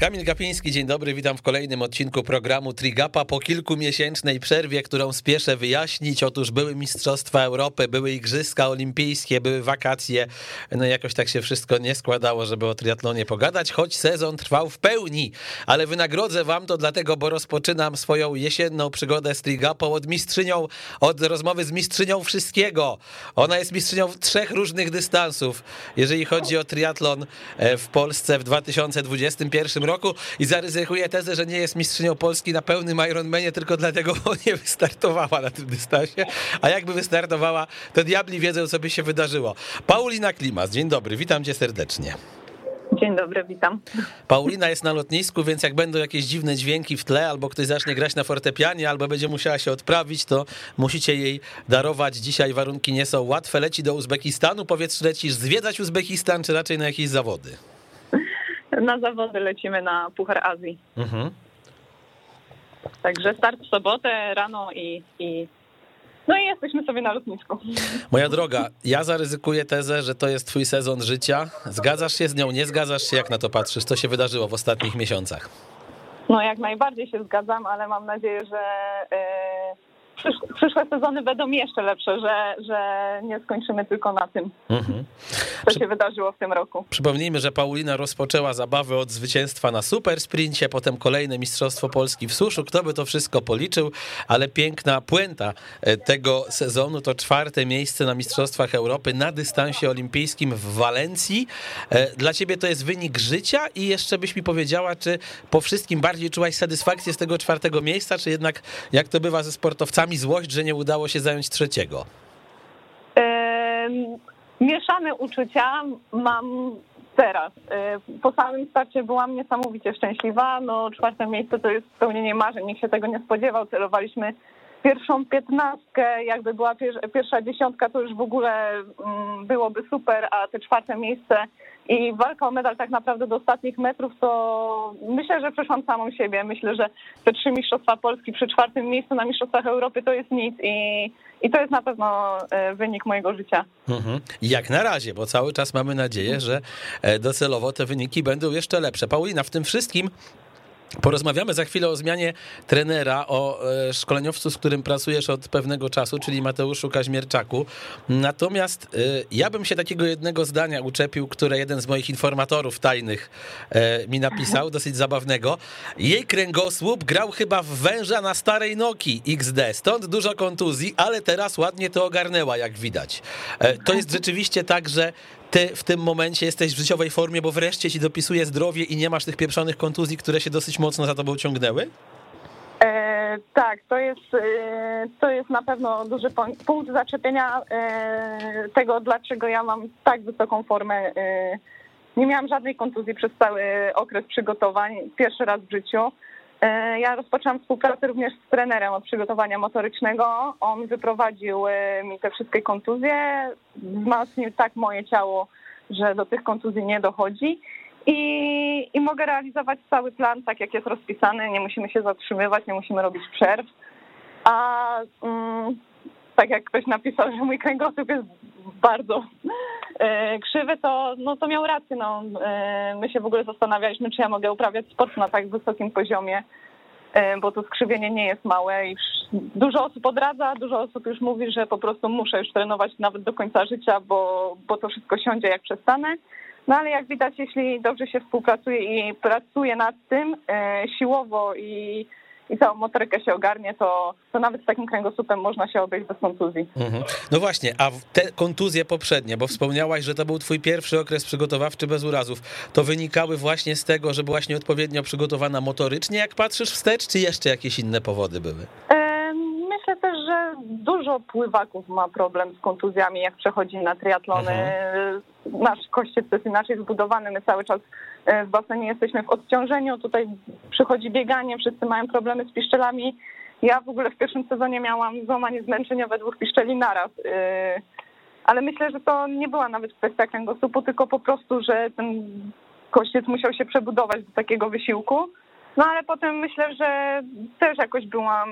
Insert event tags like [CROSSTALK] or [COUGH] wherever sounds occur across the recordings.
Kamil Gapiński, dzień dobry, witam w kolejnym odcinku programu Trigapa po kilkumiesięcznej przerwie, którą spieszę wyjaśnić. Otóż były Mistrzostwa Europy, były Igrzyska Olimpijskie, były wakacje. No jakoś tak się wszystko nie składało, żeby o triatlonie pogadać, choć sezon trwał w pełni. Ale wynagrodzę wam to dlatego, bo rozpoczynam swoją jesienną przygodę z Trigapą od mistrzynią, od rozmowy z mistrzynią wszystkiego. Ona jest mistrzynią trzech różnych dystansów, jeżeli chodzi o triatlon e, w Polsce w 2021 roku i zaryzykuję tezę, że nie jest mistrzynią Polski na pełnym Ironmanie tylko dlatego, bo nie wystartowała na tym dystansie, a jakby wystartowała, to diabli wiedzą, co by się wydarzyło. Paulina Klimas, dzień dobry, witam cię serdecznie. Dzień dobry, witam. Paulina jest na lotnisku, więc jak będą jakieś dziwne dźwięki w tle, albo ktoś zacznie grać na fortepianie, albo będzie musiała się odprawić, to musicie jej darować. Dzisiaj warunki nie są łatwe. Leci do Uzbekistanu. Powiedz, czy lecisz zwiedzać Uzbekistan, czy raczej na jakieś zawody? Na zawody lecimy na Puchar Azji. Mhm. Także start w sobotę rano i, i no i jesteśmy sobie na lotnisku. Moja droga, ja zaryzykuję tezę, że to jest twój sezon życia. Zgadzasz się z nią, nie zgadzasz się? Jak na to patrzysz? Co się wydarzyło w ostatnich miesiącach? No jak najbardziej się zgadzam, ale mam nadzieję, że przyszłe sezony będą jeszcze lepsze, że, że nie skończymy tylko na tym, mhm. co się wydarzyło w tym roku. Przypomnijmy, że Paulina rozpoczęła zabawy od zwycięstwa na super sprincie, potem kolejne Mistrzostwo Polski w suszu. Kto by to wszystko policzył, ale piękna puenta e, tego sezonu to czwarte miejsce na Mistrzostwach Europy na dystansie olimpijskim w Walencji. E, dla ciebie to jest wynik życia i jeszcze byś mi powiedziała, czy po wszystkim bardziej czułaś satysfakcję z tego czwartego miejsca, czy jednak jak to bywa ze sportowcami, czasami złość, że nie udało się zająć trzeciego? Mieszane uczucia mam teraz. Po samym starcie byłam niesamowicie szczęśliwa. No, czwarte miejsce to jest spełnienie marzeń. Nikt się tego nie spodziewał. Celowaliśmy pierwszą piętnastkę, jakby była pierwsza dziesiątka, to już w ogóle mm, byłoby super, a te czwarte miejsce i walka o medal tak naprawdę do ostatnich metrów, to myślę, że przeszłam samą siebie. Myślę, że te trzy Mistrzostwa Polski przy czwartym miejscu na Mistrzostwach Europy to jest nic i, i to jest na pewno e, wynik mojego życia. Mhm. Jak na razie, bo cały czas mamy nadzieję, że e, docelowo te wyniki będą jeszcze lepsze. Paulina, w tym wszystkim Porozmawiamy za chwilę o zmianie trenera, o e, szkoleniowcu, z którym pracujesz od pewnego czasu, czyli Mateuszu Kaźmierczaku. Natomiast e, ja bym się takiego jednego zdania uczepił, które jeden z moich informatorów tajnych e, mi napisał, dosyć zabawnego. Jej kręgosłup grał chyba w węża na starej Noki XD, stąd dużo kontuzji, ale teraz ładnie to ogarnęła, jak widać. To jest rzeczywiście tak, że ty w tym momencie jesteś w życiowej formie, bo wreszcie ci dopisuje zdrowie i nie masz tych pieprzonych kontuzji, które się dosyć mocno za tobą ciągnęły? E, tak, to jest, e, to jest na pewno duży punkt zaczepienia e, tego, dlaczego ja mam tak wysoką formę. E, nie miałam żadnej kontuzji przez cały okres przygotowań, pierwszy raz w życiu. E, ja rozpoczęłam współpracę również z trenerem od przygotowania motorycznego. On wyprowadził e, mi te wszystkie kontuzje, wzmocnił tak moje ciało, że do tych kontuzji nie dochodzi. I, I mogę realizować cały plan tak, jak jest rozpisany. Nie musimy się zatrzymywać, nie musimy robić przerw. A mm, tak jak ktoś napisał, że mój kręgosłup jest bardzo e, krzywy, to, no, to miał rację. No. E, my się w ogóle zastanawialiśmy, czy ja mogę uprawiać sport na tak wysokim poziomie, e, bo to skrzywienie nie jest małe i dużo osób odradza, dużo osób już mówi, że po prostu muszę już trenować nawet do końca życia, bo, bo to wszystko siądzie jak przestanę. No ale jak widać, jeśli dobrze się współpracuje i pracuje nad tym siłowo i i całą motorykę się ogarnie, to, to nawet z takim kręgosłupem można się obejść bez kontuzji. Mhm. No właśnie, a te kontuzje poprzednie, bo wspomniałaś, że to był twój pierwszy okres przygotowawczy bez urazów, to wynikały właśnie z tego, że byłaś nieodpowiednio przygotowana motorycznie, jak patrzysz wstecz, czy jeszcze jakieś inne powody były? Że dużo pływaków ma problem z kontuzjami, jak przechodzi na triatlony. Mhm. Nasz kościec jest inaczej zbudowany, my cały czas e, w basenie jesteśmy w odciążeniu, tutaj przychodzi bieganie, wszyscy mają problemy z piszczelami. Ja w ogóle w pierwszym sezonie miałam złamanie zmęczeniowe dwóch piszczeli naraz. E, ale myślę, że to nie była nawet kwestia kręgosłupu, tylko po prostu, że ten kościec musiał się przebudować do takiego wysiłku. No ale potem myślę, że też jakoś byłam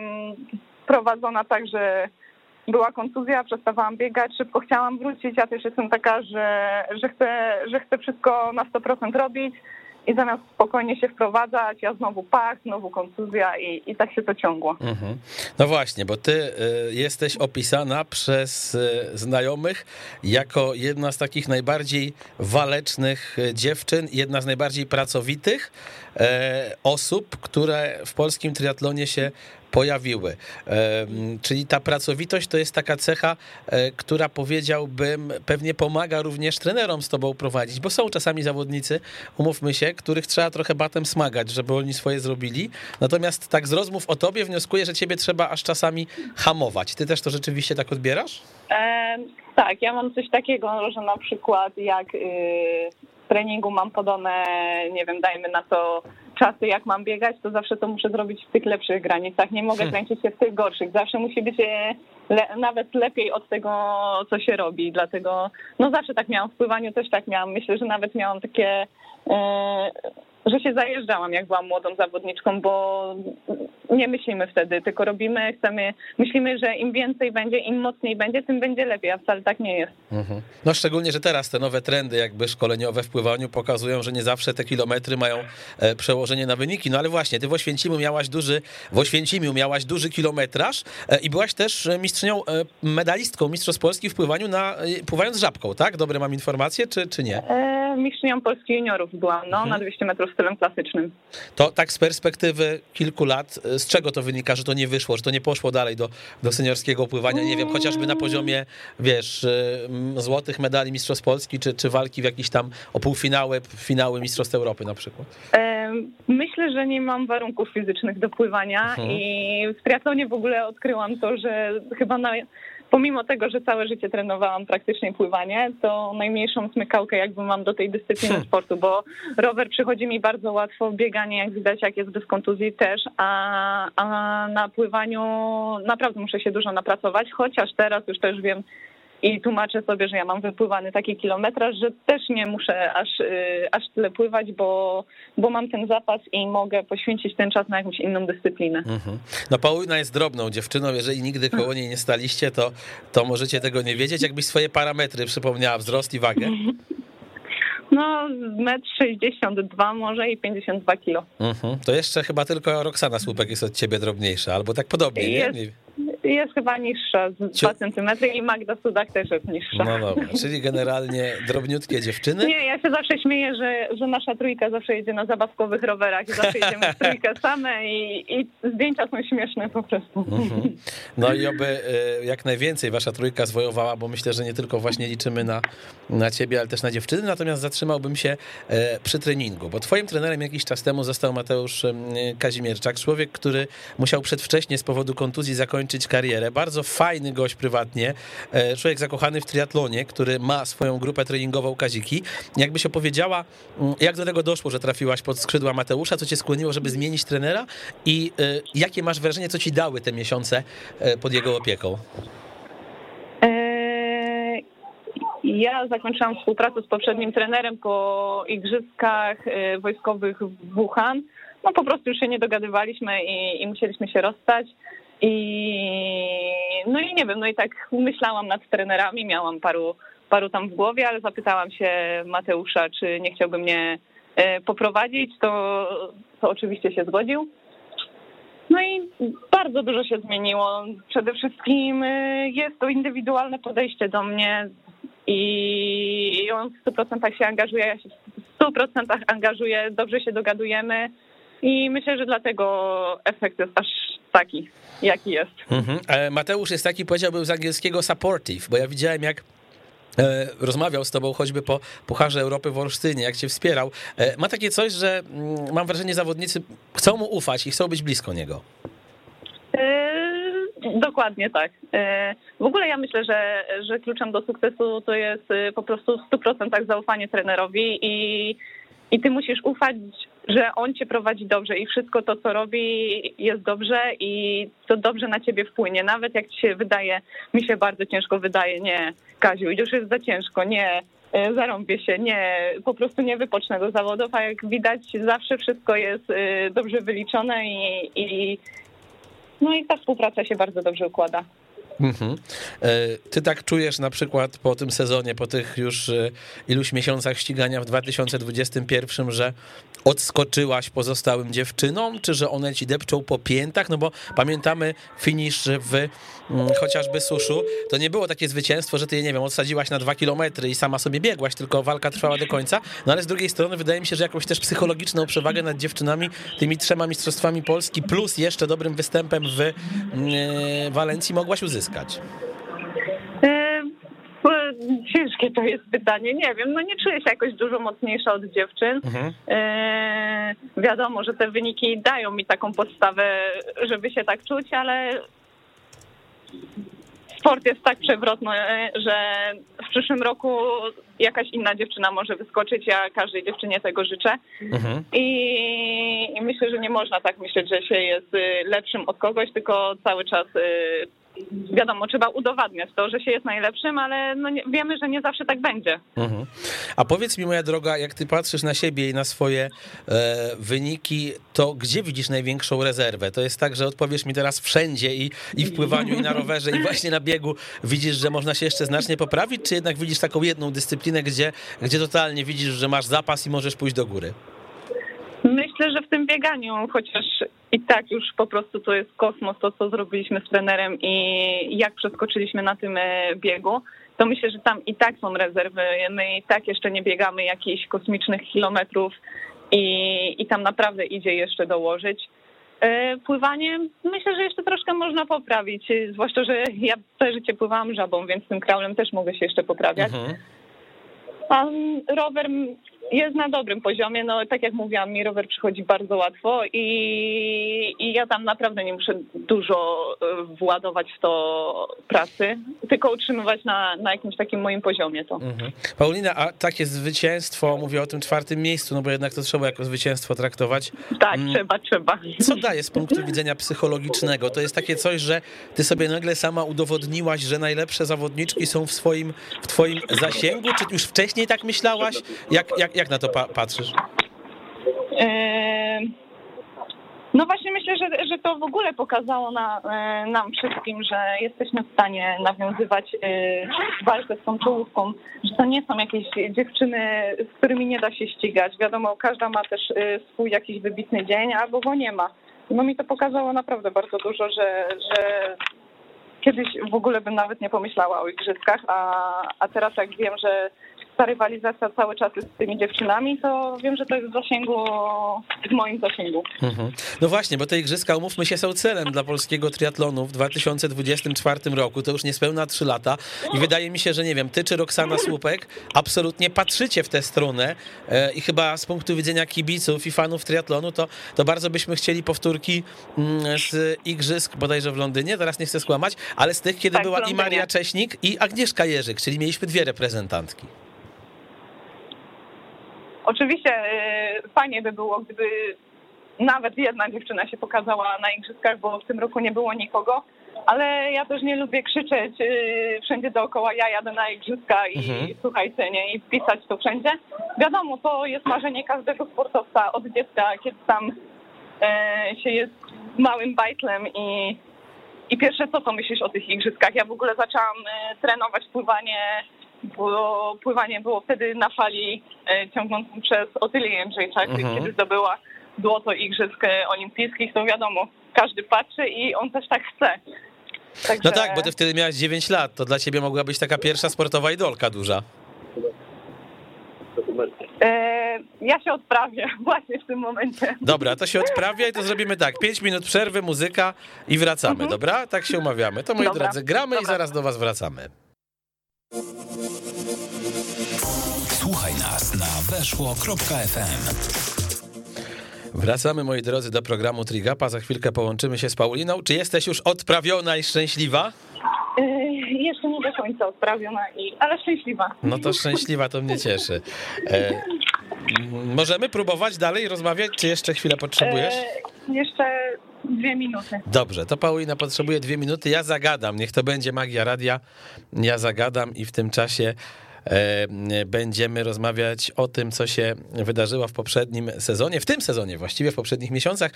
prowadzona tak, że była kontuzja, przestawałam biegać, szybko chciałam wrócić. Ja też jestem taka, że, że, chcę, że chcę wszystko na 100% robić i zamiast spokojnie się wprowadzać, ja znowu pach, znowu kontuzja i, i tak się to ciągło. Mhm. No właśnie, bo ty y, jesteś opisana przez y, znajomych jako jedna z takich najbardziej walecznych y, dziewczyn, jedna z najbardziej pracowitych e, osób, które w polskim triatlonie się pojawiły. Czyli ta pracowitość to jest taka cecha, e, która powiedziałbym pewnie pomaga również trenerom z tobą prowadzić, bo są czasami zawodnicy, umówmy się, których trzeba trochę batem smagać, żeby oni swoje zrobili. Natomiast tak z rozmów o tobie wnioskuję, że ciebie trzeba aż czasami hamować. Ty też to rzeczywiście tak odbierasz? E, tak, ja mam coś takiego, że na przykład jak y, w treningu mam podane, nie wiem, dajmy na to czasy, jak mam biegać, to zawsze to muszę zrobić w tych lepszych granicach. Nie mogę hmm. kręcić się w tych gorszych. Zawsze musi być e, le, nawet lepiej od tego, co się robi. Dlatego, no zawsze tak miałam w pływaniu, też tak miałam. Myślę, że nawet miałam takie e, że się zajeżdżałam, jak byłam młodą zawodniczką, bo nie myślimy wtedy, tylko robimy, chcemy, myślimy, że im więcej będzie, im mocniej będzie, tym będzie lepiej, a wcale tak nie jest. Mhm. No szczególnie, że teraz te nowe trendy jakby szkoleniowe w pływaniu pokazują, że nie zawsze te kilometry mają e, przełożenie na wyniki, no ale właśnie, ty w Oświęcimiu miałaś duży, w Oświęcimiu miałaś duży kilometraż e, i byłaś też mistrzynią, e, medalistką Mistrzostw Polski w pływaniu na, pływając żabką, tak? Dobre mam informacje, czy, czy nie? Mistrzynią Polski juniorów byłam, no, mhm. na 200 metrów stylem klasycznym. To tak z perspektywy kilku lat, y, z czego to wynika, że to nie wyszło, że to nie poszło dalej do, do seniorskiego pływania, nie wiem, chociażby na poziomie, wiesz, y, złotych medali Mistrzostw Polski, czy, czy walki w jakiś tam o półfinały, finały Mistrzostw Europy na przykład? Myślę, że nie mam warunków fizycznych do pływania mhm. i w triatlonie w ogóle odkryłam to, że chyba na pomimo tego, że całe życie trenowałam praktycznie pływanie, to najmniejszą smykałkę jakby mam do tej dyscypliny [LAUGHS] sportu, bo rower przychodzi mi bardzo łatwo, bieganie jak widać, jak jest bez kontuzji też, a, a na pływaniu naprawdę muszę się dużo napracować, chociaż teraz już też wiem, i tłumaczę sobie, że ja mam wypływany taki kilometraż, że też nie muszę aż, y, aż tyle pływać, bo, bo mam ten zapas i mogę poświęcić ten czas na jakąś inną dyscyplinę. Mhm. No Paulina jest drobną dziewczyną, jeżeli nigdy koło niej nie staliście, to, to możecie tego nie wiedzieć. Jakbyś swoje parametry przypomniała, wzrost i wagę? [LAUGHS] No, metr 62 może i 52 kilo. Mhm. To jeszcze chyba tylko Roxana Słupek jest od ciebie drobniejsza, albo tak podobnie, jest, nie? Jest chyba niższa, z 2 cm i Magda Sudak też jest niższa. No dobra, czyli generalnie drobniutkie dziewczyny? Nie, ja się zawsze śmieję, że, że nasza trójka zawsze jedzie na zabawkowych rowerach i zawsze jedziemy w trójkę [LAUGHS] same i, i zdjęcia są śmieszne po prostu. Mhm. No i oby e, jak najwięcej wasza trójka zwojowała, bo myślę, że nie tylko właśnie liczymy na, na ciebie, ale też na dziewczyny, natomiast zatrzymałbym się e, przy treningu, bo twoim trenerem jakiś czas temu został Mateusz Kazimierczak, człowiek, który musiał przedwcześnie z powodu kontuzji zakończyć karierę. Bardzo fajny gość prywatnie, e, człowiek zakochany w triatlonie, który ma swoją grupę treningową Kaziki. Jakbyś opowiedziała, mm, jak do tego doszło, że trafiłaś pod skrzydła Mateusza, co cię skłoniło, żeby zmienić trenera i e, jakie masz wrażenie, co ci dały te miesiące e, pod jego opieką? Ja zakończyłam współpracę z poprzednim trenerem po igrzyskach wojskowych w Wuhan. No po prostu już się nie dogadywaliśmy i, i musieliśmy się rozstać. I no i nie wiem, no i tak myślałam nad trenerami, miałam paru, paru tam w głowie, ale zapytałam się Mateusza, czy nie chciałby mnie e, poprowadzić, to, to oczywiście się zgodził. No i bardzo dużo się zmieniło. Przede wszystkim e, jest to indywidualne podejście do mnie i on w 100% się angażuje, ja się w 100% angażuję, dobrze się dogadujemy i myślę, że dlatego efekt jest aż taki, jaki jest. Mhm. Mateusz jest taki, powiedziałbym z angielskiego supportive, bo ja widziałem jak e, rozmawiał z tobą choćby po Pucharze Europy w Olsztynie, jak cię wspierał. E, ma takie coś, że mm, mam wrażenie, zawodnicy chcą mu ufać i chcą być blisko niego. E, dokładnie tak. W ogóle ja myślę, że, że kluczem do sukcesu to jest po prostu w 100% zaufanie trenerowi i, i ty musisz ufać że on cię prowadzi dobrze i wszystko to, co robi, jest dobrze i to dobrze na ciebie wpłynie. Nawet jak ci się wydaje, mi się bardzo ciężko wydaje, nie, Kaziu, już jest za ciężko, nie, e, zarąbię się, nie, po prostu nie wypocznę do zawodów, a jak widać zawsze wszystko jest e, dobrze wyliczone i, i no i ta współpraca się bardzo dobrze układa. Mhm. E, ty tak czujesz na przykład po tym sezonie, po tych już e, iluś miesiącach ścigania w 2021, że odskoczyłaś pozostałym dziewczynom, czy że one ci depczą po piętach? No bo pamiętamy finisz w mm, chociażby suszu, to nie było takie zwycięstwo, że ty, nie wiem, odsadziłaś na dwa kilometry i sama sobie biegłaś, tylko walka trwała do końca. No ale z drugiej strony wydaje mi się, że jakąś też psychologiczną przewagę nad dziewczynami, tymi trzema mistrzostwami Polski, plus jeszcze dobrym występem w mm, e, Walencji mogłaś uzyskać. E, ciężkie to jest pytanie, nie wiem, no nie czuję się jakoś dużo mocniejsza od dziewczyn. Mhm. E, wiadomo, że te wyniki dają mi taką podstawę, żeby się tak czuć, ale sport jest tak przewrotny, że w przyszłym roku jakaś inna dziewczyna może wyskoczyć. Ja każdej dziewczynie tego życzę. Mhm. I, I, myślę, że nie można tak myśleć, że się jest y, lepszym od kogoś, tylko cały czas y, wiadomo, trzeba udowadniać to, że się jest najlepszym, ale no nie, wiemy, że nie zawsze tak będzie. Mhm. A powiedz mi, moja droga, jak ty patrzysz na siebie i na swoje e, wyniki, to gdzie widzisz największą rezerwę? To jest tak, że odpowiesz mi teraz wszędzie i, i w pływaniu, i na rowerze, i właśnie na biegu widzisz, że można się jeszcze znacznie poprawić, czy jednak widzisz taką jedną dyscyplinę, gdzie, gdzie totalnie widzisz, że masz zapas i możesz pójść do góry? Myślę, że w tym bieganiu, chociaż i tak już po prostu to jest kosmos, to co zrobiliśmy z trenerem i jak przeskoczyliśmy na tym e, biegu, to myślę, że tam i tak są rezerwy. My i tak jeszcze nie biegamy jakichś kosmicznych kilometrów i, i tam naprawdę idzie jeszcze dołożyć. E, pływanie myślę, że jeszcze troszkę można poprawić, zwłaszcza, że ja całe życie pływałam żabą, więc tym kraulem też mogę się jeszcze poprawiać. Mhm. A rower jest na dobrym poziomie. No tak jak mówiłam, mi rower przychodzi bardzo łatwo i, i ja tam naprawdę nie muszę dużo e, władować w to pracy, tylko utrzymywać na, na jakimś takim moim poziomie to. Mhm. Paulina, a takie zwycięstwo, mówię o tym czwartym miejscu, no bo jednak to trzeba jako zwycięstwo traktować. Tak, mm. trzeba, trzeba. Co daje z punktu widzenia psychologicznego? To jest takie coś, że ty sobie nagle sama udowodniłaś, że najlepsze zawodniczki są w swoim, w twoim zasięgu, czy już wcześniej tak myślałaś? Jak, jak, jak na to pa patrzysz? No właśnie myślę, że, że to w ogóle pokazało na, e, nam wszystkim, że jesteśmy w stanie nawiązywać e, walkę z tą czołówką, że to nie są jakieś dziewczyny, z którymi nie da się ścigać. Wiadomo, każda ma też e, swój jakiś wybitny dzień, albo go nie ma. No mi to pokazało naprawdę bardzo dużo, że, że kiedyś w ogóle bym nawet nie pomyślała o igrzyskach, a, a teraz jak wiem, że ta rywalizacja cały czas jest z tymi dziewczynami, to wiem, że to jest w zasięgu, w moim zasięgu. Mhm. No właśnie, bo te igrzyska, umówmy się, są celem dla polskiego triatlonu w 2024 roku. To już niespełna 3 lata i wydaje mi się, że nie wiem, ty czy Roxana Słupek absolutnie patrzycie w tę stronę e, i chyba z punktu widzenia kibiców i fanów triatlonu, to, to bardzo byśmy chcieli powtórki mm, z igrzysk bodajże w Londynie, teraz nie chcę skłamać, ale z tych, kiedy tak, była i Maria Cześnik i Agnieszka Jerzyk, czyli mieliśmy dwie reprezentantki. Oczywiście y, fajnie by było, gdyby nawet jedna dziewczyna się pokazała na igrzyskach, bo w tym roku nie było nikogo, ale ja też nie lubię krzyczeć y, wszędzie dookoła, ja jadę na igrzyska i mhm. słuchajcie, nie, i wpisać to wszędzie. Wiadomo, to jest marzenie każdego sportowca od dziecka, kiedy tam e, się jest małym bajtlem i, i pierwsze co to myślisz o tych igrzyskach? Ja w ogóle zaczęłam e, trenować pływanie bo pływanie było wtedy na fali e, ciągnącą przez Otylię Jędrzejczak, mhm. kiedy zdobyła złoto Igrzysk Olimpijskich, to wiadomo, każdy patrzy i on też tak chce. Także... No tak, bo ty wtedy miałaś 9 lat, to dla ciebie mogła być taka pierwsza sportowa idolka duża. E, ja się odprawię [LAUGHS] właśnie w tym momencie. Dobra, to się odprawia i to zrobimy tak. 5 minut przerwy, muzyka i wracamy, mhm. dobra? Tak się umawiamy. To moi dobra. drodzy, gramy dobra. i zaraz do was wracamy. Słuchaj nas na weszło.fm. Wracamy, moi drodzy, do programu Trigapa. Za chwilkę połączymy się z Pauliną. Czy jesteś już odprawiona i szczęśliwa? Yy, jeszcze nie do końca odprawiona, i, ale szczęśliwa. No to szczęśliwa, to mnie cieszy. E, możemy próbować dalej rozmawiać, czy jeszcze chwilę potrzebujesz? E, jeszcze dwie minuty. Dobrze, to Paulina potrzebuje dwie minuty. Ja zagadam, niech to będzie magia radia. Ja zagadam i w tym czasie Będziemy rozmawiać o tym, co się wydarzyło w poprzednim sezonie, w tym sezonie właściwie, w poprzednich miesiącach.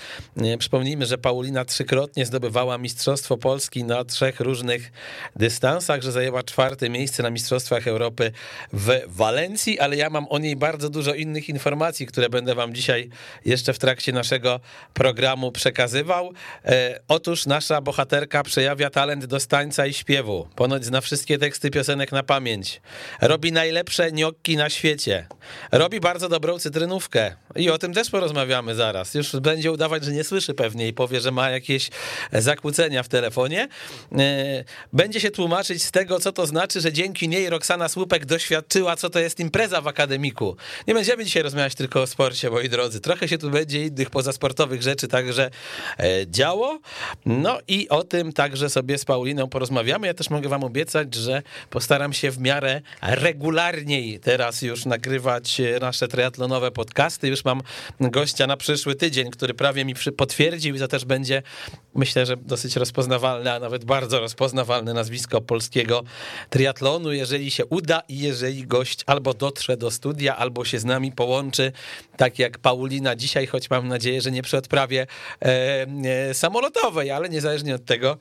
Przypomnijmy, że Paulina trzykrotnie zdobywała Mistrzostwo Polski na trzech różnych dystansach, że zajęła czwarte miejsce na Mistrzostwach Europy w Walencji, ale ja mam o niej bardzo dużo innych informacji, które będę wam dzisiaj jeszcze w trakcie naszego programu przekazywał. E, otóż nasza bohaterka przejawia talent do stańca i śpiewu. Ponoć zna wszystkie teksty piosenek na pamięć. Najlepsze gnocchi na świecie. Robi bardzo dobrą cytrynówkę. I o tym też porozmawiamy zaraz. Już będzie udawać, że nie słyszy pewnie i powie, że ma jakieś zakłócenia w telefonie. E, będzie się tłumaczyć z tego, co to znaczy, że dzięki niej Roxana Słupek doświadczyła, co to jest impreza w akademiku. Nie będziemy dzisiaj rozmawiać tylko o sporcie, moi drodzy. Trochę się tu będzie innych pozasportowych rzeczy także e, działo. No i o tym także sobie z Pauliną porozmawiamy. Ja też mogę wam obiecać, że postaram się w miarę regularniej teraz już nagrywać nasze triatlonowe podcasty. Już mam gościa na przyszły tydzień, który prawie mi potwierdził i to też będzie, myślę, że dosyć rozpoznawalne, a nawet bardzo rozpoznawalne nazwisko polskiego triatlonu, jeżeli się uda i jeżeli gość albo dotrze do studia, albo się z nami połączy, tak jak Paulina dzisiaj, choć mam nadzieję, że nie przy odprawie e, e, samolotowej, ale niezależnie od tego,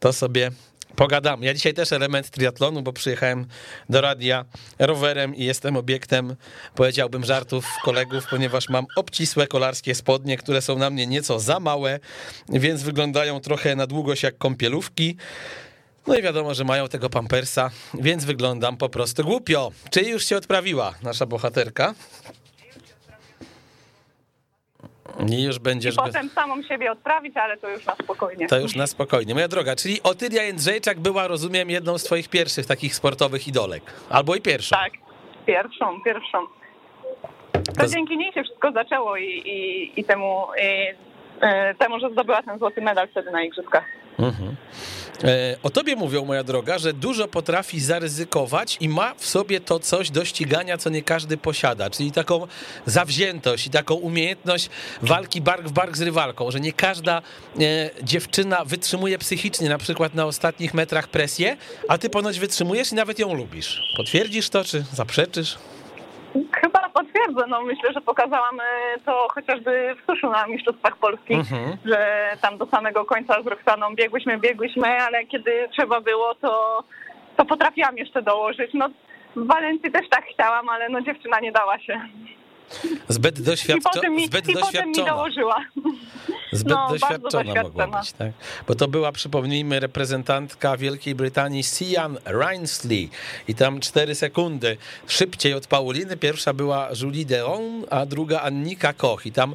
to sobie pogadam. Ja dzisiaj też element triatlonu, bo przyjechałem do radia rowerem i jestem obiektem, powiedziałbym, żartów kolegów, ponieważ mam obcisłe kolarskie spodnie, które są na mnie nieco za małe, więc wyglądają trochę na długość jak kąpielówki. No i wiadomo, że mają tego pampersa, więc wyglądam po prostu głupio. Czy już się odprawiła nasza bohaterka? I już będziesz. I potem samą siebie odprawić, ale to już na spokojnie. To już na spokojnie. Moja droga, czyli Otylia Jędrzejczak była, rozumiem, jedną z twoich pierwszych takich sportowych idolek. Albo i pierwszą. Tak, pierwszą, pierwszą. To, to dzięki niej się wszystko zaczęło i, i, i temu, i, e, temu, że zdobyła ten złoty medal wtedy na igrzyskach. Mhm. E, o tobie mówią, moja droga, że dużo potrafi zaryzykować i ma w sobie to coś do ścigania, co nie każdy posiada, czyli taką zawziętość i taką umiejętność walki bark w bark z rywalką, że nie każda e, dziewczyna wytrzymuje psychicznie na przykład na ostatnich metrach presję, a ty ponoć wytrzymujesz i nawet ją lubisz. Potwierdzisz to, czy zaprzeczysz? Chyba potwierdzę. No, myślę, że pokazałam e, to chociażby w suszu na Mistrzostwach Polski, mhm. że tam do samego końca z Roxaną biegłyśmy, biegłyśmy, ale kiedy trzeba było, to, to potrafiłam jeszcze dołożyć. No, w Walencji też tak chciałam, ale no dziewczyna nie dała się. Zbyt, doświadczo- I potem mi, zbyt i potem mi dołożyła. Zbyt no, doświadczona mogła być, tak? Bo to była, przypomnijmy, reprezentantka Wielkiej Brytanii Sian Rainsley i tam 4 sekundy szybciej od Pauliny. Pierwsza była Julie Deon, a druga Annika Koch i tam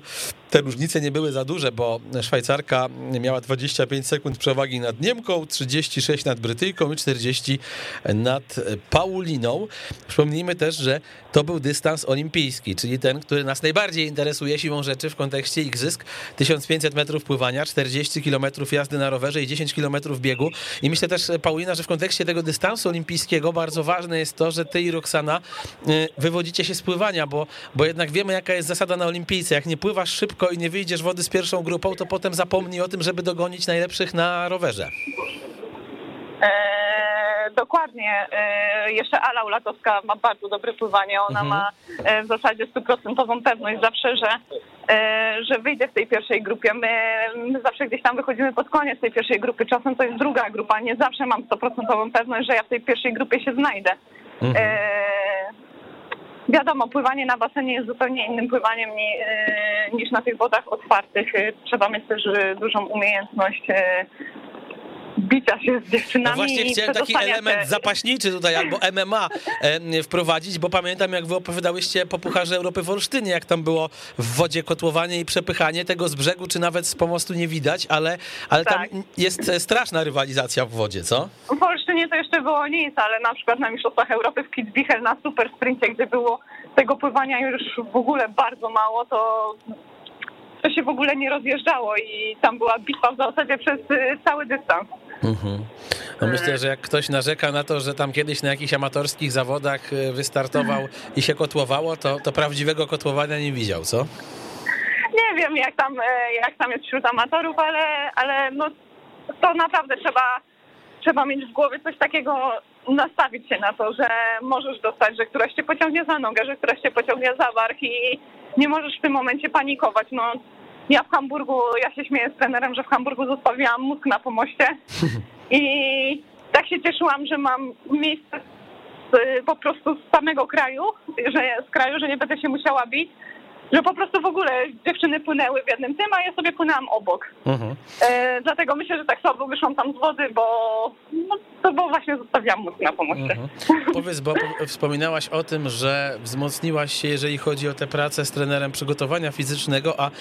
te różnice nie były za duże, bo Szwajcarka miała 25 sekund przewagi nad Niemką, 36 nad Brytyjką i 40 nad Pauliną. Przypomnijmy też, że to był dystans olimpijski, czyli ten, który nas najbardziej interesuje siłą rzeczy w kontekście igrzysk. 1500 metrów pływania, 40 kilometrów jazdy na rowerze i 10 kilometrów biegu. I myślę też, Paulina, że w kontekście tego dystansu olimpijskiego bardzo ważne jest to, że ty i Roxana y, wywodzicie się z pływania, bo, bo jednak wiemy, jaka jest zasada na olimpijce. Jak nie pływasz szybko, szybko i nie wyjdziesz wody z pierwszą grupą, to potem zapomnij o tym, żeby dogonić najlepszych na rowerze. E, dokładnie. E, jeszcze Ala Ulatowska ma bardzo dobre pływanie. Ona mhm. ma e, w zasadzie stuprocentową pewność zawsze, że, e, że wyjdzie w tej pierwszej grupie. My, my, zawsze gdzieś tam wychodzimy pod koniec tej pierwszej grupy. Czasem to jest druga grupa. Nie zawsze mam stuprocentową pewność, że ja w tej pierwszej grupie się znajdę. Mhm. E, Wiadomo, pływanie na basenie jest zupełnie innym pływaniem e, niż na tych wodach otwartych. E, trzeba mieć też e, dużą umiejętność bicia się z dziewczynami. No właśnie chciałem taki element te... zapaśniczy tutaj albo MMA wprowadzić, bo pamiętam jak wy opowiadałyście po Pucharze Europy w Olsztynie, jak tam było w wodzie kotłowanie i przepychanie tego z brzegu, czy nawet z pomostu nie widać, ale, ale tak. tam jest straszna rywalizacja w wodzie, co? W Olsztynie to jeszcze było nic, ale na przykład na Mistrzostwach Europy w Kitzbühel na super sprincie, gdzie było tego pływania już w ogóle bardzo mało, to to się w ogóle nie rozjeżdżało i tam była bitwa w zasadzie przez y, cały dystans. Mhm. No myślę, że jak ktoś narzeka na to, że tam kiedyś na jakichś amatorskich zawodach y, wystartował i się kotłowało, to, to prawdziwego kotłowania nie widział, co? Nie wiem, jak tam, e, jak tam jest wśród amatorów, ale, ale no, to naprawdę trzeba, trzeba mieć w głowie coś takiego, nastawić się na to, że możesz dostać, że któraś cię pociągnie za nogę, że któraś cię pociągnie za bark i nie możesz w tym momencie panikować. No, ja w Hamburgu, ja się śmieję z trenerem, że w Hamburgu zostawiłam mózg na pomoście. [LAUGHS] I tak się cieszyłam, że mam miejsce z, po prostu z samego kraju, że z kraju, że nie będę się musiała bić że po prostu w ogóle dziewczyny płynęły w jednym tym, a ja sobie płynęłam obok. Mhm. E, dlatego myślę, że tak słabo wyszłam tam z wody, bo no, to bo właśnie zostawiłam mózg na pomocy. Mhm. Powiedz, bo wspominałaś o tym, że wzmocniłaś się, jeżeli chodzi o tę pracę z trenerem przygotowania fizycznego, a e,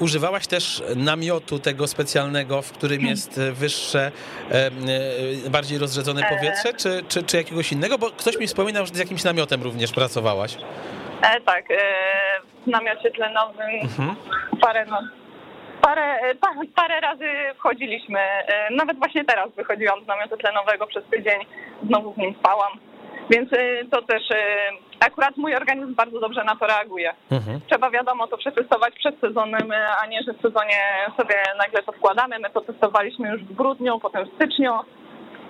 używałaś też namiotu tego specjalnego, w którym hmm. jest wyższe, e, e, bardziej rozrzedzone powietrze, czy, czy, czy jakiegoś innego? Bo ktoś mi wspominał, że z jakimś namiotem również pracowałaś. E, tak, e, w namiocie tlenowym mhm. parę, no, parę, e, parę razy wchodziliśmy. E, nawet właśnie teraz wychodziłam z namiotu tlenowego przez tydzień, znowu w nim spałam. Więc e, to też akurat mój organizm bardzo dobrze na to reaguje. Mhm. Trzeba wiadomo to przetestować przed sezonem, a nie, że w sezonie sobie nagle to wkładamy. My to testowaliśmy już w grudniu, potem w styczniu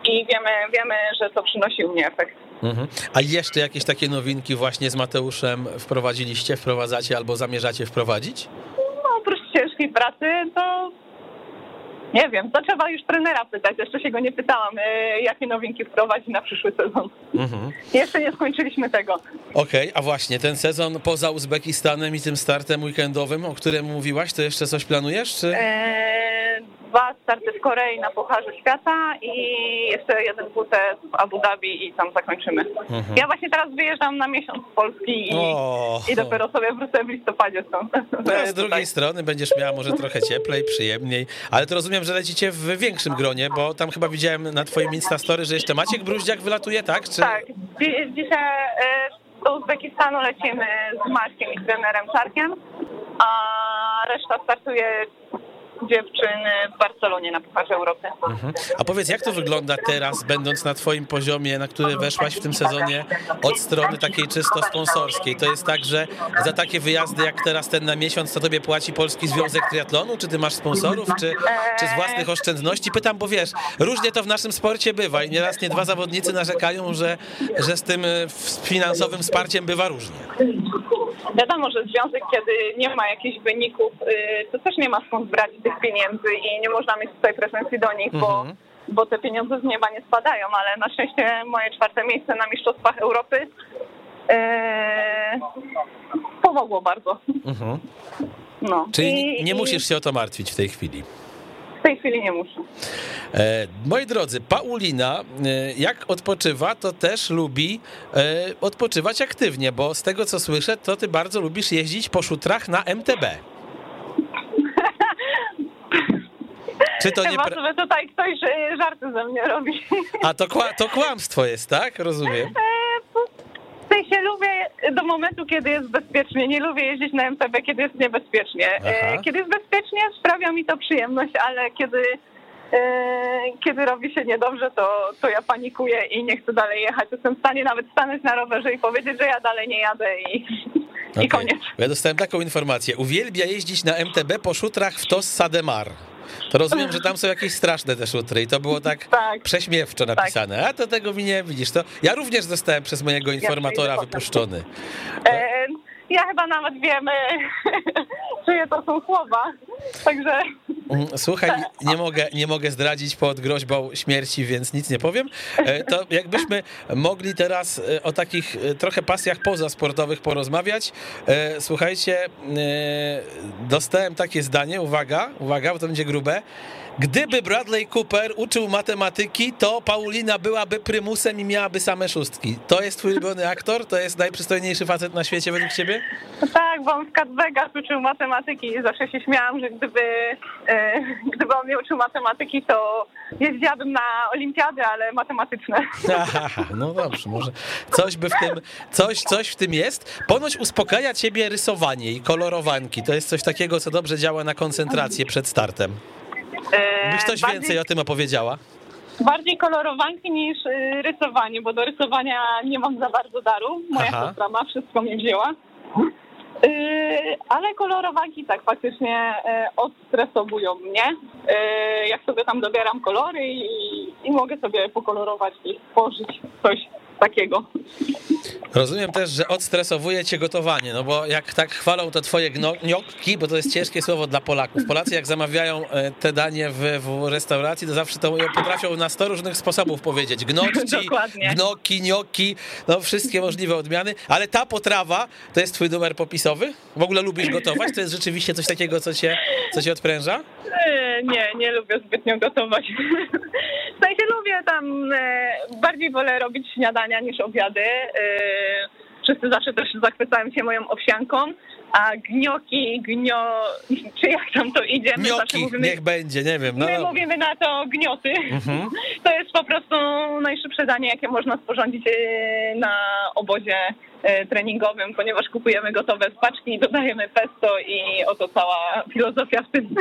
i wiemy, wiemy, że to przynosi u mnie efekt. Mhm. A jeszcze jakieś takie nowinki właśnie z Mateuszem wprowadziliście, wprowadzacie albo zamierzacie wprowadzić? No oprócz ciężkiej pracy to nie wiem, to trzeba już trenera pytać. Jeszcze się go nie pytałam, e, jakie nowinki wprowadzi na przyszły sezon. Mhm. Jeszcze nie skończyliśmy tego. Okej, okay, a właśnie ten sezon poza Uzbekistanem i tym startem weekendowym, o którym mówiłaś, to jeszcze coś planujesz? Czy... Eee, dwa starty w Korei na Pucharze Świata i jeszcze jeden WTS w Abu Dhabi i tam zakończymy. Mhm. Ja właśnie teraz wyjeżdżam na miesiąc z Polski i, i dopiero sobie wrócę w listopadzie stąd. No, z drugiej strony będziesz miała może trochę cieplej, przyjemniej, ale to rozumiem, że lecicie w większym gronie, bo tam chyba widziałem na twoim Instastory, że jeszcze Maciek Bruździak wylatuje, tak? Czy... Tak, dzisiaj e, do Uzbekistanu lecimy z Maćkiem i trenerem Czarkiem, a reszta startuje dziewczyn w Barcelonie na Pucharze Europy. Mhm. A powiedz, jak to wygląda teraz, będąc na twoim poziomie, na który weszłaś w tym sezonie od strony takiej czysto sponsorskiej? To jest tak, że za takie wyjazdy jak teraz ten na miesiąc, to tobie płaci Polski Związek Triatlonu? Czy ty masz sponsorów, czy, czy z własnych oszczędności? Pytam, bo wiesz, różnie to w naszym sporcie bywa i nieraz nie dwa zawodnicy narzekają, że, że z tym e, finansowym wsparciem bywa różnie. Wiadomo, że związek, kiedy nie ma jakichś wyników, y, to też nie ma skąd brać tych pieniędzy i nie można mieć tutaj pretensji do nich, bo, mhm. bo te pieniądze z nieba nie spadają, ale na szczęście moje czwarte miejsce na Mistrzostwach Europy yy, pomogło bardzo. Mhm. No. Czyli I, nie musisz się o to martwić w tej chwili tej chwili nie muszę. E, moi drodzy, Paulina, e, jak odpoczywa, to też lubi e, odpoczywać aktywnie, bo z tego co słyszę, to ty bardzo lubisz jeździć po szutrach na MTB. [LAUGHS] Czy to Chyba nie... sobie tutaj ktoś żarty ze mnie robi. A to, kła to kłamstwo jest, tak? Rozumiem. Sensie lubię do momentu, kiedy jest bezpiecznie. Nie lubię jeździć na MTB, kiedy jest niebezpiecznie. Aha. Kiedy jest bezpiecznie, sprawia mi to przyjemność, ale kiedy kiedy robi się niedobrze, to, to ja panikuję i nie chcę dalej jechać. Jestem w stanie nawet stanąć na rowerze i powiedzieć, że ja dalej nie jadę i, okay. i koniec. Ja dostałem taką informację. Uwielbia jeździć na MTB po szutrach w Tos Sademar. To rozumiem, że tam są jakieś straszne te szutry i to było tak, tak. prześmiewczo tak. napisane. Tak. A to tego mi nie widzisz. To ja również zostałem przez mojego informatora ja wypuszczony. E, ja chyba nawet wiem, [LAUGHS] czyje to są słowa. Także. Mm, słuchaj, [LAUGHS] nie mogę, nie mogę zdradzić pod groźbą śmierci, więc nic nie powiem. E, to jakbyśmy mogli teraz e, o takich e, trochę pasjach pozasportowych porozmawiać. Słuchajcie, dostałem takie zdanie, uwaga, uwaga, bo to będzie grube. Gdyby Bradley Cooper uczył matematyki, to Paulina byłaby prymusem i miałaby same szóstki. To jest twój ulubiony aktor? To jest najprzystojniejszy facet na świecie według ciebie? tak, bo on w Cat Vegas uczył matematyki i zawsze się śmiałam, że gdyby, e, gdyby on nie uczył matematyki, to jeździłabym na olimpiady, ale matematyczne. [LAUGHS] Aha, no dobrze, może coś by w tym, coś, coś w tym jest. Ponoć uspokaja ciebie rysowanie i kolorowanki. To jest coś takiego, co dobrze działa na koncentrację przed startem. E, Byś coś bardziej, więcej o tym opowiedziała? Bardziej kolorowanki niż y, rysowanie, bo do rysowania nie mam za bardzo daru. Moja Aha. siostra ma, wszystko mnie wzięła. Yy, ale kolorowanki tak faktycznie yy, odstresowują mnie. Yy, jak sobie tam dobieram kolory i, i mogę sobie pokolorować i stworzyć coś takiego. Rozumiem też, że odstresowuje cię gotowanie, no bo jak tak chwalą to twoje gnocchi, bo to jest ciężkie słowo dla Polaków. Polacy jak zamawiają e, te danie w, w restauracji, to zawsze to potrafią na sto różnych sposobów powiedzieć. Gnocchi, gnocchi, gnocchi, no wszystkie możliwe odmiany, ale ta potrawa to jest twój numer popisowy? W ogóle lubisz gotować? To jest rzeczywiście coś takiego, co cię, co cię odpręża? E, nie, nie lubię zbytnio gotować. [LAUGHS] W sensie lubię tam, e, bardziej wolę robić śniadania niż obiady. E, wszyscy zawsze też zachwycają się moją owsianką, a gnioki, gnio, [LAUGHS] czy jak tam to idzie? My Gnioki, mówimy, niech będzie, nie wiem. No. My mówimy na to gnioty. Mhm. [LAUGHS] To jest po prostu najszybsze danie, jakie można sporządzić na obozie treningowym, ponieważ kupujemy gotowe z paczki i dodajemy pesto i oto cała filozofia w tym.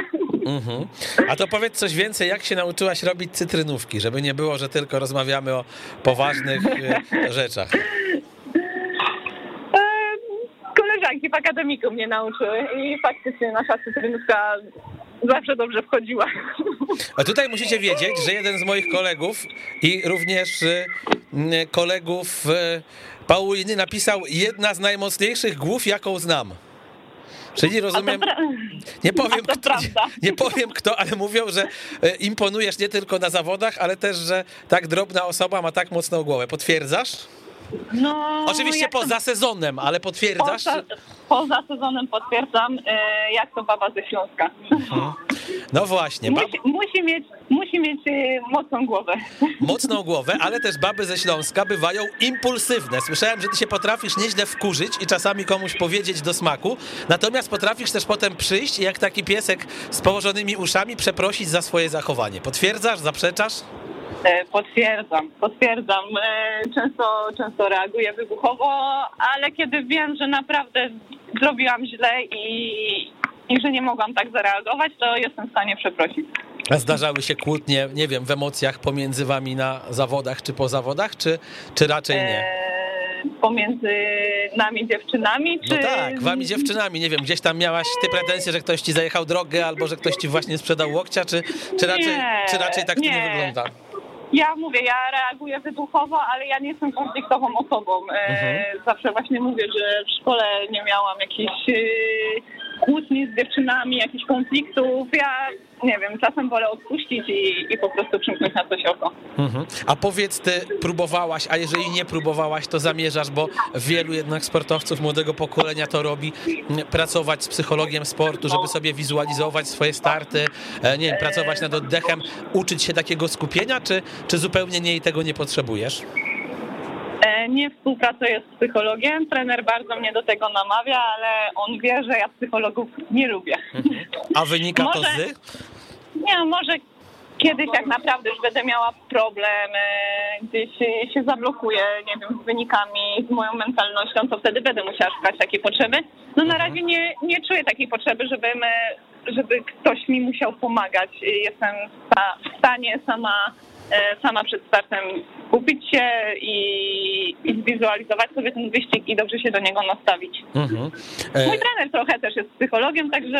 Mhm. A to powiedz coś więcej, jak się nauczyłaś robić cytrynówki, żeby nie było, że tylko rozmawiamy o poważnych e, rzeczach. E, koleżanki w akademiku mnie nauczyły i faktycznie nasza cytrynówka zawsze dobrze wchodziła. A tutaj musicie wiedzieć, że jeden z moich kolegów i również kolegów Pauliny napisał jedna z najmocniejszych głów, jaką znam. Czyli rozumiem, nie powiem, kto, [LAUGHS] nie powiem kto, ale mówią, że e, imponujesz nie tylko na zawodach, ale też, że tak drobna osoba ma tak mocną głowę. Potwierdzasz? No, Oczywiście poza to... sezonem, ale potwierdzasz? Poza, poza sezonem potwierdzam, e, jak to baba ze Śląska. Mhm. No właśnie. Bab... Musi, musi, mieć, musi mieć e, mocną głowę. Mocną głowę, ale też baby ze Śląska bywają impulsywne. Słyszałem, że ty się potrafisz nieźle wkurzyć i czasami komuś powiedzieć do smaku, natomiast potrafisz też potem przyjść i jak taki piesek z położonymi uszami przeprosić za swoje zachowanie. Potwierdzasz, zaprzeczasz? Potwierdzam, potwierdzam. E, często, często reaguję wybuchowo, ale kiedy wiem, że naprawdę zrobiłam źle i, i że nie mogłam tak zareagować, to jestem w stanie przeprosić. Zdarzały się kłótnie, nie wiem, w emocjach pomiędzy wami na zawodach czy po zawodach, czy, czy raczej nie? Eee, pomiędzy nami dziewczynami, czy... No tak, wami dziewczynami, nie wiem, gdzieś tam miałaś ty pretensje, że ktoś ci zajechał drogę, albo że ktoś ci właśnie sprzedał łokcia, czy, czy, raczej, nie, czy raczej tak nie. to nie wygląda? Ja mówię, ja reaguję wybuchowo, ale ja nie jestem konfliktową osobą. E, mhm. Zawsze właśnie mówię, że w szkole nie miałam jakichś e, kłótni z dziewczynami, jakichś konfliktów. Ja nie wiem, czasem wolę odpuścić i, i po prostu przymknąć na coś oko. Mhm. A powiedz, ty próbowałaś, a jeżeli nie próbowałaś, to zamierzasz, bo wielu jednak sportowców młodego pokolenia to robi, pracować z psychologiem sportu, żeby sobie wizualizować swoje starty, e, nie wiem, pracować nad oddechem, uczyć się takiego skupienia, czy, czy zupełnie nie i tego nie potrzebujesz? E, nie współpracuję z psychologiem. Trener bardzo mnie do tego namawia, ale on wie, że ja psychologów nie lubię. A wynika może, to z? Nie, może kiedyś jak naprawdę już będę miała problem, e, gdzieś się zablokuję, nie wiem, z wynikami, z moją mentalnością, to wtedy będę musiała szukać takiej potrzeby. No na mhm. razie nie, nie czuję takiej potrzeby, żebym, żeby ktoś mi musiał pomagać. Jestem w stanie sama E, sama przed startem kupić się i, i zwizualizować sobie ten wyścig i dobrze się do niego nastawić. Mhm. E... Mój trener trochę też jest psychologiem, także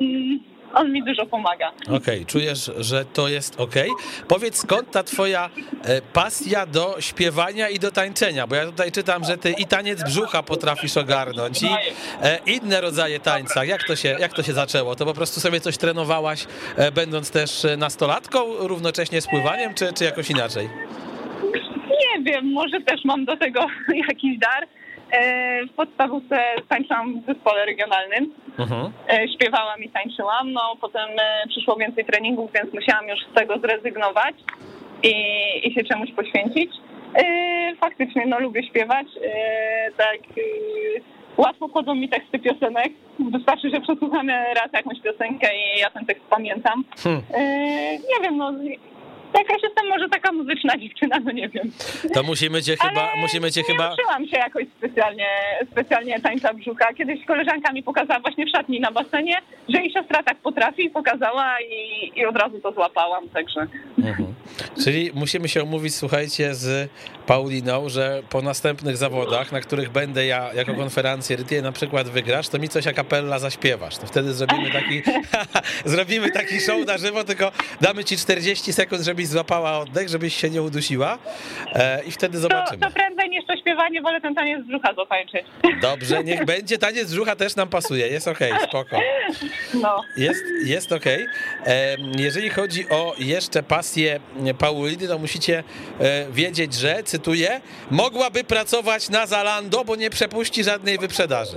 mm, on mi dużo pomaga. Okej, okay, czujesz, że to jest ok. Powiedz, skąd ta twoja e, pasja do śpiewania i do tańczenia? Bo ja tutaj czytam, że ty i taniec brzucha potrafisz ogarnąć i e, inne rodzaje tańca. Jak to, się, jak to się zaczęło? To po prostu sobie coś trenowałaś, e, będąc też nastolatką, równocześnie z pływaniem, czy, czy jakoś inaczej? Nie wiem, może też mam do tego [LAUGHS] jakiś dar. W podstawówce tańczyłam w zespole regionalnym. Mhm. E, śpiewałam i tańczyłam. No potem e, przyszło więcej treningów, więc musiałam już z tego zrezygnować i, i się czemuś poświęcić. E, faktycznie, no lubię śpiewać. Tak łatwo wchodzą mi teksty piosenek. Wystarczy, że przesłuchamy raz jakąś piosenkę i ja ten tekst pamiętam. Hmm. Nie wiem, no Jakaś jestem może taka muzyczna dziewczyna, no nie wiem. To musimy cię chyba, Ale musimy cię nie chyba... uczyłam się jakoś specjalnie, specjalnie tańca brzucha. Kiedyś koleżanka mi pokazała właśnie w szatni na basenie, że jej siostra tak potrafi i pokazała i, i od razu to złapałam, także... Mhm. Czyli musimy się umówić, słuchajcie, z Pauliną, że po następnych zawodach, na których będę ja jako konferencję, ty na przykład wygrasz, to mi coś a capella zaśpiewasz. To wtedy zrobimy taki, [LAUGHS] zrobimy taki show na żywo, tylko damy ci 40 sekund, żebyś złapała oddech, żebyś się nie udusiła e, i wtedy To, zobaczymy. to prędzej niż to śpiewanie, wolę ten taniec z brzucha zatańczyć. Dobrze, niech będzie. Taniec brzucha też nam pasuje. Jest okej, spoko. No. Jest, jest okej. Em, Jeżeli chodzi o jeszcze pasję Pauliny, to musicie e, wiedzieć, że, cytuję, mogłaby pracować na Zalando, bo nie przepuści żadnej wyprzedaży.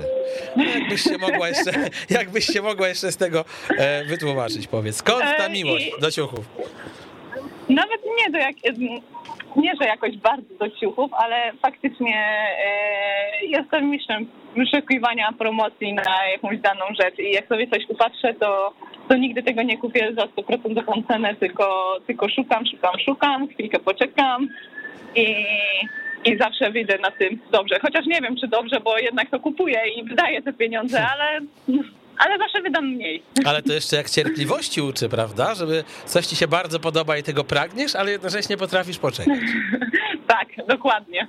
No, jakbyś się mogła jeszcze, jakbyś się mogła jeszcze z tego e, wytłumaczyć, powiedz. Skąd ta E, miłość do ciuchów? Nawet nie do jak... Nie, że jakoś bardzo do ciuchów, ale faktycznie e, jestem mistrzem wyszukiwania promocji na jakąś daną rzecz i jak sobie coś upatrzę, to, to nigdy tego nie kupię za 100% cenę, tylko, tylko szukam, szukam, szukam, chwilkę poczekam i, i zawsze wyjdę na tym dobrze. Chociaż nie wiem, czy dobrze, bo jednak to kupuję i wydaję te pieniądze, ale, ale zawsze wydam mniej. Ale to jeszcze jak cierpliwości uczy, prawda? Żeby coś ci się bardzo podoba i tego pragniesz, ale jednocześnie potrafisz poczekać. [LAUGHS] Tak, dokładnie.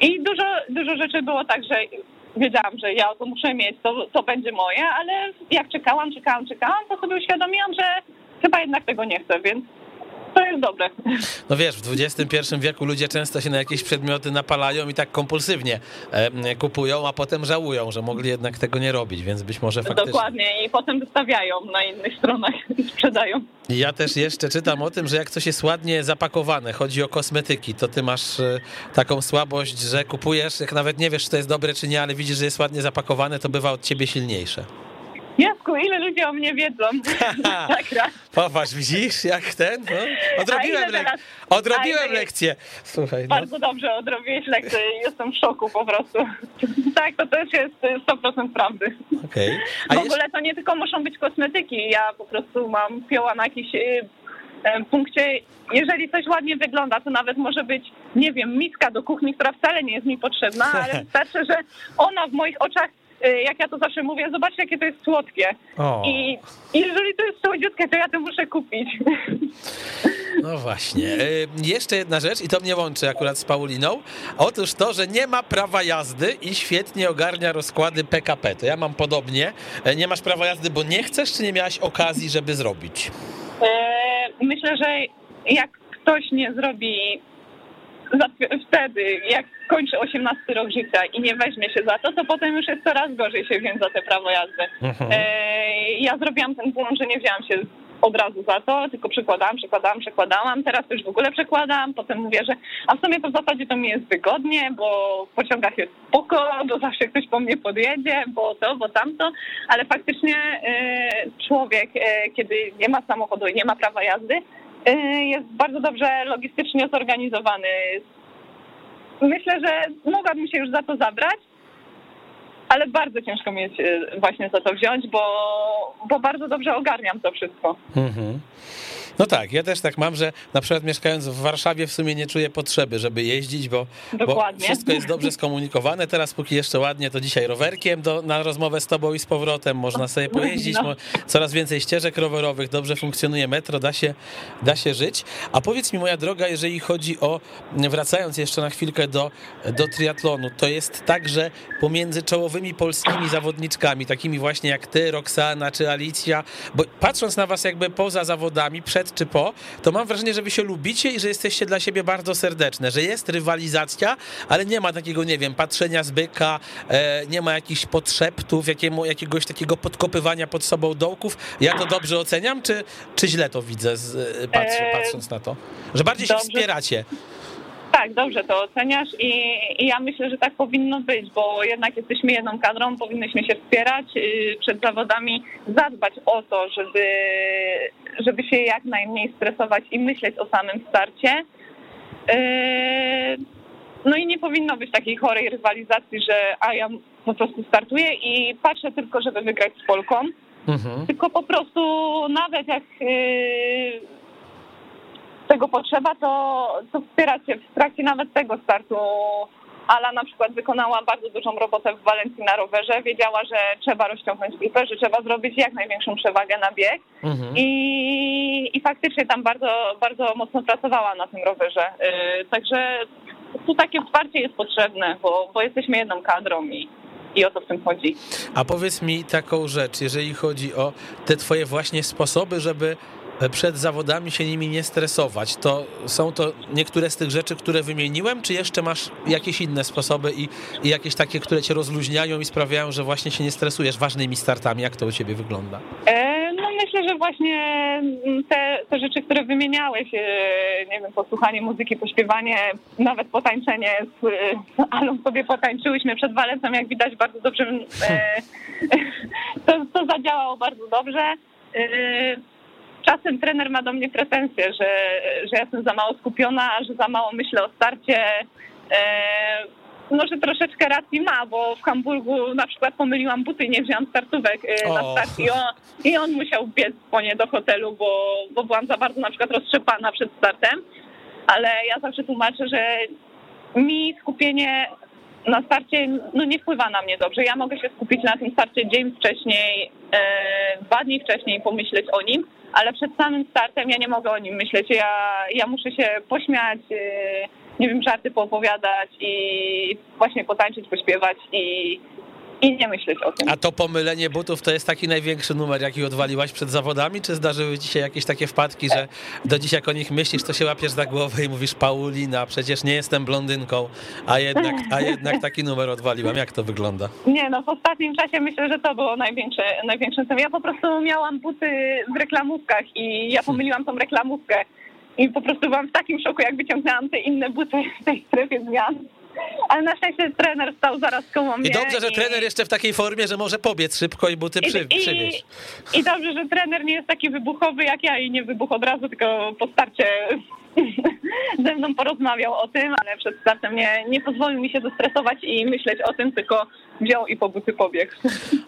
I dużo, dużo rzeczy było tak, że wiedziałam, że ja to muszę mieć, to, to będzie moje, ale jak czekałam, czekałam, czekałam, to sobie uświadomiłam, że chyba jednak tego nie chcę, więc to jest dobre. No wiesz, w XXI wieku ludzie często się na jakieś przedmioty napalają i tak kompulsywnie e, kupują, a potem żałują, że mogli jednak tego nie robić, więc być może faktycznie. Dokładnie i potem wystawiają na innych stronach i sprzedają. Ja też jeszcze czytam o tym, że jak coś jest ładnie zapakowane, chodzi o kosmetyki, to ty masz e, taką słabość, że kupujesz, jak nawet nie wiesz, czy to jest dobre, czy nie, ale widzisz, że jest ładnie zapakowane, to bywa od ciebie silniejsze. Jasku, ile ludzie o mnie wiedzą? [LAUGHS] tak, raz. Popatrz, widzisz, jak ten? No, odrobiłem, lek- teraz- odrobiłem lekcję. Słuchaj, no. Bardzo dobrze odrobiłeś lekcję jestem w szoku po prostu. [LAUGHS] tak, to też jest y, 100% prawdy. okej. W A jeszcze, ogóle to nie tylko muszą być kosmetyki. Ja po prostu mam pioła na jakiś y, e, punkcie. Jeżeli coś ładnie wygląda, to nawet może być, nie wiem, miska do kuchni, która wcale nie jest mi potrzebna, ale [LAUGHS] wystarczy, że ona w moich oczach, y, jak ja to zawsze mówię, zobaczcie, jakie to jest słodkie. o, I i jeżeli to jest słodziutkie, to ja to muszę kupić. [LAUGHS] no właśnie. E, Jeszcze jedna rzecz i to mnie łączy akurat z Pauliną. Otóż to, że nie ma prawa jazdy i świetnie ogarnia rozkłady PKP. To ja mam podobnie. E, Nie masz prawa jazdy, bo nie chcesz, czy nie miałaś okazji, żeby zrobić? E, Myślę, że jak ktoś nie zrobi wtedy, jak kończy 18 rok życia i nie weźmie się za to, to potem już jest coraz gorzej się wziąć za te prawo jazdy. Mhm. E, Ja zrobiłam ten błąd, że nie wzięłam się od razu za to, tylko przekładałam, przekładałam, przekładałam. Teraz już w ogóle przekładam, potem mówię, że a w sumie to w zasadzie to mi jest wygodnie, bo w pociągach jest spoko, bo zawsze ktoś po mnie podjedzie, bo to, bo tamto, ale faktycznie e, człowiek, e, kiedy nie ma samochodu i nie ma prawa jazdy, jest bardzo dobrze logistycznie zorganizowany. Myślę, że mogłabym się już za to zabrać, ale bardzo ciężko mieć e, właśnie za to wziąć, bo, bo bardzo dobrze ogarniam to wszystko. Mhm. No tak, ja też tak mam, że na przykład mieszkając w Warszawie w sumie nie czuję potrzeby, żeby jeździć, bo, bo wszystko jest dobrze skomunikowane. Teraz póki jeszcze ładnie, to dzisiaj rowerkiem do, na rozmowę z tobą i z powrotem można sobie [LAUGHS] pojeździć. No. Coraz więcej ścieżek rowerowych, dobrze funkcjonuje metro, da się, da się żyć. A powiedz mi, moja droga, jeżeli chodzi o, wracając jeszcze na chwilkę do, do triatlonu, to jest tak, że pomiędzy czołowymi polskimi zawodniczkami, takimi właśnie jak ty, Roxana czy Alicja, bo patrząc na was jakby poza zawodami, przed czy po, to mam wrażenie, że wy się lubicie i że jesteście dla siebie bardzo serdeczne, że jest rywalizacja, ale nie ma takiego, nie wiem, patrzenia z byka, e, nie ma jakichś podszeptów, jakiemu, jakiegoś takiego podkopywania pod sobą dołków. Ja to dobrze oceniam, czy, czy źle to widzę, z, e, patrzy, Eee, patrząc na to? Że bardziej się dobrze. wspieracie. Tak, dobrze to oceniasz i, i ja myślę, że tak powinno być, bo jednak jesteśmy jedną kadrą, powinnyśmy się wspierać yy, przed zawodami, zadbać o to, żeby, żeby się jak najmniej stresować i myśleć o samym starcie. Yy, No i nie powinno być takiej chorej rywalizacji, że a ja po prostu startuję i patrzę tylko, żeby wygrać z Polką. Mhm. tylko po prostu nawet jak yy, tego potrzeba, to, to wspierać się w trakcie nawet tego startu. Ala na przykład wykonała bardzo dużą robotę w Walencji na rowerze. Wiedziała, że trzeba rozciągnąć grupę, że trzeba zrobić jak największą przewagę na bieg. Mhm. I, I faktycznie tam bardzo, bardzo mocno pracowała na tym rowerze. Yy, także tu takie wsparcie jest potrzebne, bo, bo jesteśmy jedną kadrą i, i o to w tym chodzi. A powiedz mi taką rzecz, jeżeli chodzi o te twoje właśnie sposoby, żeby przed zawodami się nimi nie stresować. To są to niektóre z tych rzeczy, które wymieniłem, czy jeszcze masz jakieś inne sposoby i, i jakieś takie, które cię rozluźniają i sprawiają, że właśnie się nie stresujesz ważnymi startami? Jak to u ciebie wygląda? E, no myślę, że właśnie te, te rzeczy, które wymieniałeś, e, nie wiem, posłuchanie muzyki, pośpiewanie, nawet potańczenie z, z Alą sobie potańczyłyśmy przed walecem, jak widać bardzo dobrze, e, [LAUGHS] to, to zadziałało bardzo dobrze. Czasem trener ma do mnie pretensje, że, że ja jestem za mało skupiona, że za mało myślę o starcie. E, no, że troszeczkę racji ma, bo w Hamburgu na przykład pomyliłam buty i nie wzięłam startówek e, na start i on, i on musiał biec po nie do hotelu, bo, bo byłam za bardzo na przykład roztrzepana przed startem. Ale ja zawsze tłumaczę, że mi skupienie na starcie no nie wpływa na mnie dobrze. Ja mogę się skupić na tym starcie dzień wcześniej, e, dwa dni wcześniej pomyśleć o nim, ale przed samym startem ja nie mogę o nim myśleć. Ja, ja muszę się pośmiać, y, nie wiem, żarty poopowiadać i właśnie potańczyć, pośpiewać i, i nie myśleć o tym. A to pomylenie butów to jest taki największy numer, jaki odwaliłaś przed zawodami, czy zdarzyły ci się jakieś takie wpadki, że do dziś jak o nich myślisz, to się łapiesz za głowę i mówisz Paulina, przecież nie jestem blondynką, a jednak, a jednak taki numer odwaliłam. Jak to wygląda? Nie, no w ostatnim czasie myślę, że to było największe, największe. Ja po prostu miałam buty w reklamówkach i ja pomyliłam tą reklamówkę i po prostu byłam w takim szoku, jak wyciągnęłam te inne buty w tej strefie zmian ale na szczęście trener stał zaraz koło mnie. I dobrze, że i... trener jeszcze w takiej formie, że może pobiec szybko i buty przy, I, przywieźć. I, I dobrze, że trener nie jest taki wybuchowy jak ja i nie wybuch od razu, tylko po starcie [LAUGHS] ze mną porozmawiał o tym, ale przed startem nie, nie pozwolił mi się zestresować i myśleć o tym, tylko wziął i po buty pobiegł.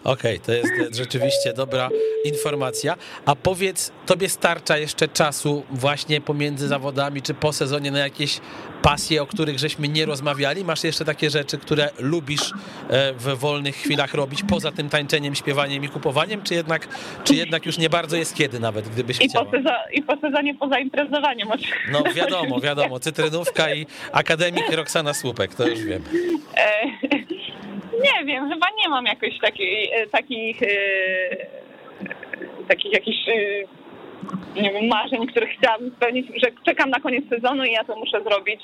Okej, okay, to jest rzeczywiście dobra informacja. A powiedz, tobie starcza jeszcze czasu właśnie pomiędzy zawodami, czy po sezonie na jakieś pasje, o których żeśmy nie rozmawiali? Masz jeszcze takie rzeczy, które lubisz e, w wolnych chwilach robić, poza tym tańczeniem, śpiewaniem i kupowaniem, czy jednak, czy jednak już nie bardzo jest kiedy nawet, gdybyś I chciała? Po I po sezonie poza imprezowaniem oczywiście. No wiadomo, wiadomo, cytrynówka i akademik Roxana Słupek, to już wiem. E, nie wiem, chyba nie mam jakoś takiej, e, takich, e, takich jakichś nie wiem, marzeń, których chciałabym spełnić, że czekam na koniec sezonu i ja to muszę zrobić.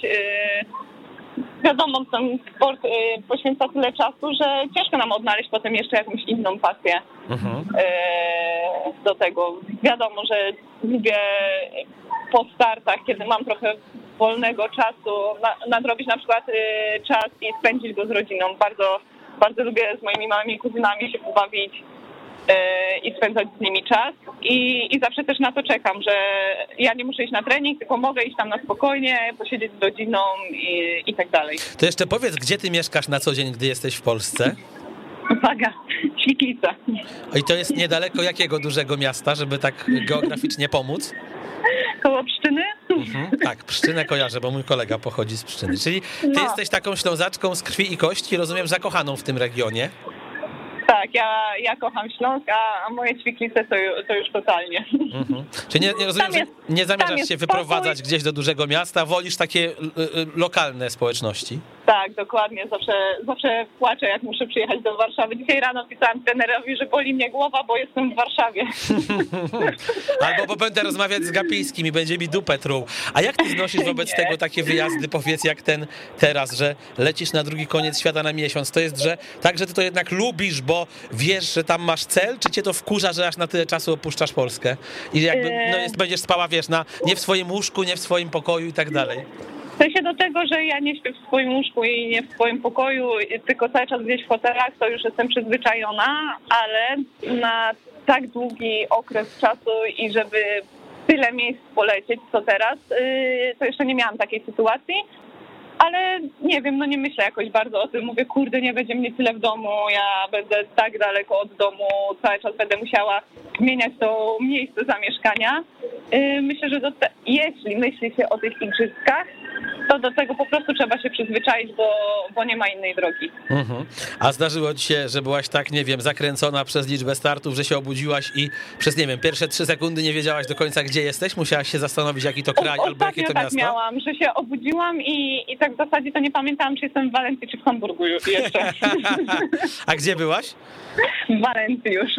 Wiadomo, ten sport poświęca tyle czasu, że ciężko nam odnaleźć potem jeszcze jakąś inną pasję mhm. do tego. Wiadomo, że lubię po startach, kiedy mam trochę wolnego czasu, nadrobić na przykład czas i spędzić go z rodziną. Bardzo bardzo lubię z moimi małymi kuzynami się pobawić e, i spędzać z nimi czas. I, I zawsze też na to czekam, że ja nie muszę iść na trening, tylko mogę iść tam na spokojnie, posiedzieć z rodziną i, i tak dalej. To jeszcze powiedz, gdzie ty mieszkasz na co dzień, gdy jesteś w Polsce? Uwaga, Świetlica. I to jest niedaleko jakiego dużego miasta, żeby tak geograficznie pomóc? Koło Pszczyny? Mhm, tak, Pszczynę kojarzę, bo mój kolega pochodzi z Pszczyny. Czyli ty no. jesteś taką ślązaczką z krwi i kości, rozumiem, zakochaną w tym regionie. Tak, ja, ja kocham Śląsk, a, moje ćwiklice to, to już totalnie. Mhm. Czy nie, nie rozumiem, jest, że nie zamierzasz się wyprowadzać gdzieś do dużego miasta, wolisz takie y, y, lokalne społeczności? Tak, dokładnie. Zawsze, zawsze płaczę, jak muszę przyjechać do Warszawy. Dzisiaj rano pisałam trenerowi, że boli mnie głowa, bo jestem w Warszawie. [LAUGHS] Albo bo będę rozmawiać z Gapińskim i będzie mi dupę truł. A jak ty znosisz wobec Nie. tego takie wyjazdy, powiedz, jak ten teraz, że lecisz na drugi koniec świata na miesiąc? To jest, że tak, że ty to jednak lubisz, bo wiesz, że tam masz cel, czy cię to wkurza, że aż na tyle czasu opuszczasz Polskę? I jakby no, jest, będziesz spała, wiesz, na, nie w swoim łóżku, nie w swoim pokoju i tak dalej. W sensie do tego, że ja nie śpię w swoim łóżku i nie w swoim pokoju, tylko cały czas gdzieś w hotelach, to już jestem przyzwyczajona, ale na tak długi okres czasu i żeby tyle miejsc polecieć, co teraz, yy, to jeszcze nie miałam takiej sytuacji. Ale nie wiem, no nie myślę jakoś bardzo o tym. Mówię, kurde, nie będzie mnie tyle w domu, ja będę tak daleko od domu, cały czas będę musiała zmieniać to miejsce zamieszkania. Yy, Myślę, że te, jeśli myśli się o tych igrzyskach, to do tego po prostu trzeba się przyzwyczaić, bo, bo nie ma innej drogi. Mhm. A zdarzyło ci się, że byłaś tak, nie wiem, zakręcona przez liczbę startów, że się obudziłaś i przez, nie wiem, pierwsze trzy sekundy nie wiedziałaś do końca, gdzie jesteś? Musiałaś się zastanowić, jaki to kraj O- albo jakie to tak miasto? miałam, że się obudziłam i, i tak w zasadzie to nie pamiętałam, czy jestem w Walencji, czy w Hamburgu już jeszcze. [LAUGHS] A gdzie byłaś? w Walencji już.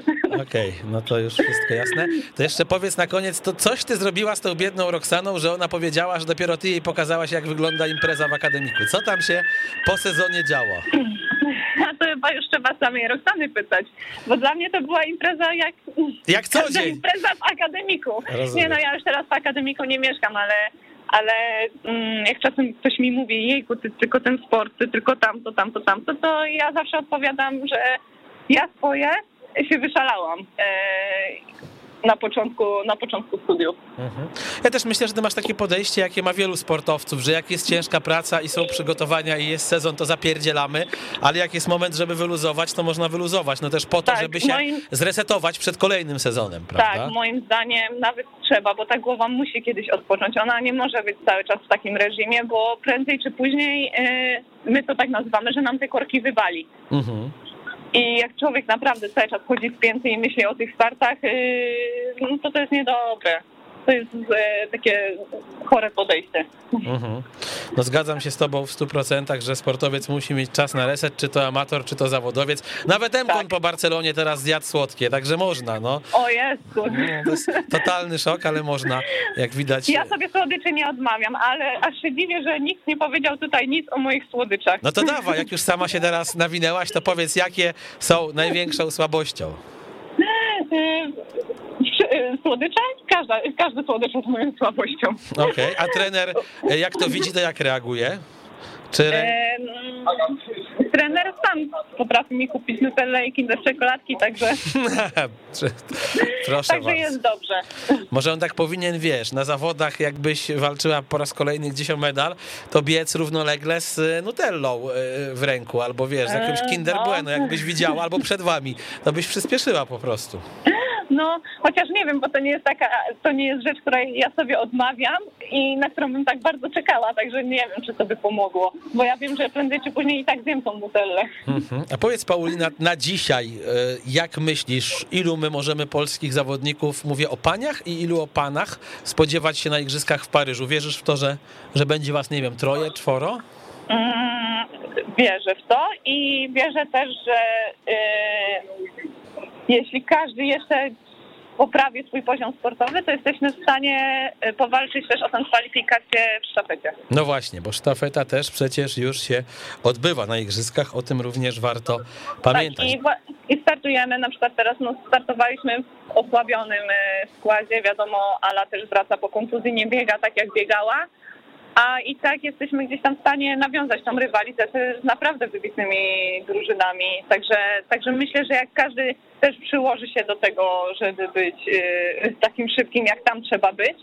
Okej, no to już wszystko jasne. To jeszcze powiedz na koniec, to coś ty zrobiła z tą biedną Roxaną, że ona powiedziała, że dopiero ty jej pokazałaś, jak wygląda impreza w akademiku. Co tam się po sezonie działo? [LAUGHS] A to chyba już trzeba samej Roxany pytać, bo dla mnie to była impreza jak... Jak co dzień. impreza w akademiku. Rozumiem. Nie no, ja już teraz w akademiku nie mieszkam, ale ale mm, jak czasem ktoś mi mówi, jejku, ty tylko ten sport, ty tylko tamto, tamto, tamto, to ja zawsze odpowiadam, że ja swoje się wyszalałam. E, na początku, na początku studiów. Mhm. Ja też myślę, że ty masz takie podejście, jakie ma wielu sportowców, że jak jest ciężka praca i są przygotowania i jest sezon, to zapierdzielamy, ale jak jest moment, żeby wyluzować, to można wyluzować. No też po to, Tak, żeby się moim- zresetować przed kolejnym sezonem, prawda? Tak, moim zdaniem nawet trzeba, bo ta głowa musi kiedyś odpocząć. Ona nie może być cały czas w takim reżimie, bo prędzej czy później yy, my to tak nazywamy, że nam te korki wywali. Mhm. I jak człowiek naprawdę cały czas chodzi spięty i myśli o tych startach, yy, no to to jest niedobre. To jest yy, takie chore podejście. Mhm. No zgadzam się z tobą w 100%, że sportowiec musi mieć czas na reset, czy to amator, czy to zawodowiec. Nawet Emkon Tak. po Barcelonie teraz zjadł słodkie, także można, no. O to jest totalny szok, ale można, jak widać. Ja sobie słodyczy nie odmawiam, ale aż się dziwię, że nikt nie powiedział tutaj nic o moich słodyczach. No to dawaj, jak już sama się teraz nawinęłaś, to powiedz, jakie są największą słabością. [LAUGHS] Słodycze? Każda, każdy słodycz jest moją słabością. Okej, a trener e, jak to widzi, to jak reaguje? Czy trener sam potrafi mi kupić nutellę i kinder czekoladki, także, [LAUGHS] Proszę także was. jest dobrze. Może on tak powinien, wiesz, na zawodach jakbyś walczyła po raz kolejny gdzieś o medal, to biec równolegle z e, nutellą e, w ręku, albo wiesz, z jakimś Eee, Kinder no. Bueno, jakbyś widziała, albo przed wami, to byś przyspieszyła po prostu. No, chociaż nie wiem, bo to nie jest taka, to nie jest rzecz, której ja sobie odmawiam i na którą bym tak bardzo czekała, także nie wiem, czy to by pomogło, bo ja wiem, że prędzej czy później i tak zjem tą nutellę. Mhm. A powiedz Paulina, na dzisiaj, e, jak myślisz, ilu my możemy polskich zawodników, mówię o paniach i ilu o panach, spodziewać się na igrzyskach w Paryżu? Wierzysz w to, że, że będzie was, nie wiem, troje, czworo? Mm, wierzę w to i wierzę też, że y, jeśli każdy jeszcze poprawi swój poziom sportowy, to jesteśmy w stanie y, powalczyć też o tę kwalifikację w sztafecie. No właśnie, bo sztafeta też przecież już się odbywa na igrzyskach, o tym również warto pamiętać. Tak, i, i startujemy, na przykład teraz no, startowaliśmy w osłabionym y, składzie, wiadomo, Ala też wraca po kontuzji, nie biega tak jak biegała, a i tak jesteśmy gdzieś tam w stanie nawiązać tą rywalizację z naprawdę wybitnymi drużynami, także, także myślę, że jak każdy też przyłoży się do tego, żeby być y, takim szybkim, jak tam trzeba być,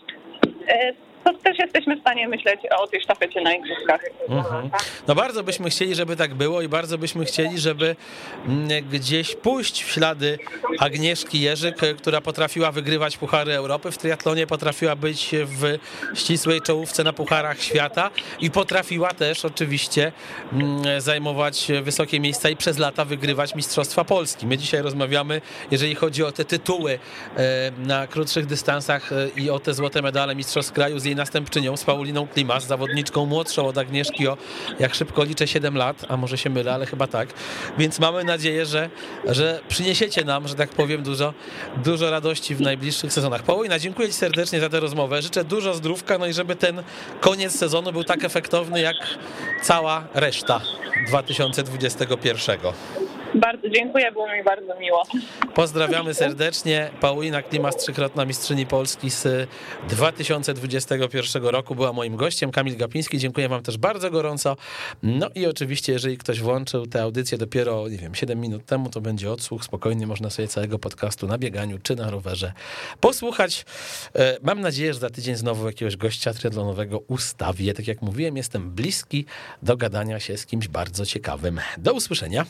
y, to też jesteśmy w stanie myśleć o tej sztafecie na igrzyskach. Mhm. No bardzo byśmy chcieli, żeby tak było i bardzo byśmy chcieli, żeby mm, gdzieś pójść w ślady Agnieszki Jerzyk, e, która potrafiła wygrywać Puchary Europy, w triatlonie potrafiła być w ścisłej czołówce na Pucharach Świata i potrafiła też oczywiście mm, zajmować wysokie miejsca i przez lata wygrywać Mistrzostwa Polski. My dzisiaj rozmawiamy, jeżeli chodzi o te tytuły e, na krótszych dystansach e, i o te złote medale Mistrzostw Kraju z jej następczynią, z Pauliną Klimas, zawodniczką młodszą od Agnieszki o, jak szybko liczę, 7 lat, a może się mylę, ale chyba tak. Więc mamy nadzieję, że, że przyniesiecie nam, że tak powiem, dużo, dużo radości w najbliższych sezonach. Paulina, dziękuję Ci serdecznie za tę rozmowę. Życzę dużo zdrówka, no i żeby ten koniec sezonu był tak efektowny, jak cała reszta 2021. Bardzo dziękuję, było mi bardzo miło. Pozdrawiamy serdecznie. Paulina Klimas, trzykrotna mistrzyni Polski z 2021 roku była moim gościem. Kamil Gapiński, dziękuję wam też bardzo gorąco. No i oczywiście, jeżeli ktoś włączył tę audycję dopiero, nie wiem, 7 minut temu, to będzie odsłuch. Spokojnie można sobie całego podcastu na bieganiu czy na rowerze posłuchać. E, Mam nadzieję, że za tydzień znowu jakiegoś gościa triatlonowego ustawię. Tak jak mówiłem, jestem bliski do gadania się z kimś bardzo ciekawym. Do usłyszenia.